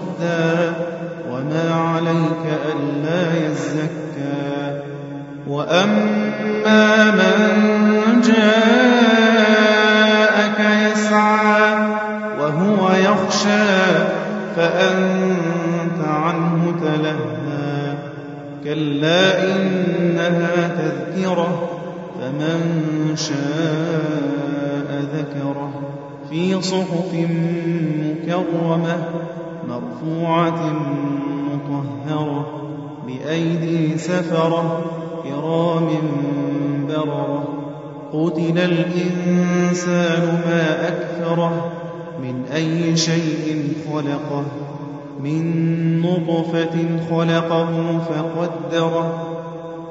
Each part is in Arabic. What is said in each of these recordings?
تصدى وما عليك ألا يزكى. وأما من جاءك يسعى وهو يخشى فأنت عنه تلهى. كلا إنها تذكرة فمن شاء ذكره. في صحف مكرمة مرفوعة مطهرة بأيدي سفرة كرام بررة. قتل الإنسان ما أكثره من أي شيء خلقه من نطفة خلقه فقدره.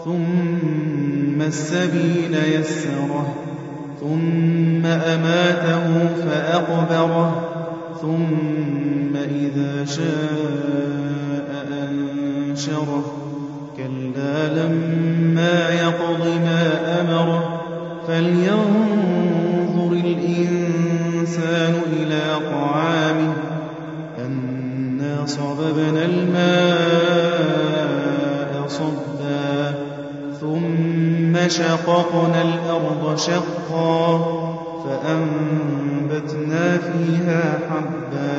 ثم السبيل يسره ثم أماته فأقبره. ثم شاء أنشره. كلا لما يقض ما أمره فلينظر الإنسان إلى طعامه. أنا صببنا الماء صبا ثم شققنا الأرض شقا فأنبتنا فيها حبا.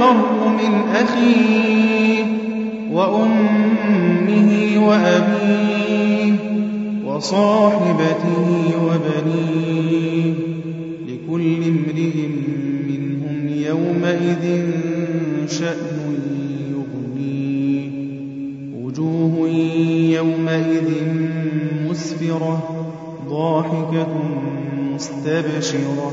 المرء من أخيه وأمه وأبيه وصاحبته وبنيه لكل امرئ منهم يومئذ شأن يغنيه. وجوه يومئذ مسفرة ضاحكة مستبشرة.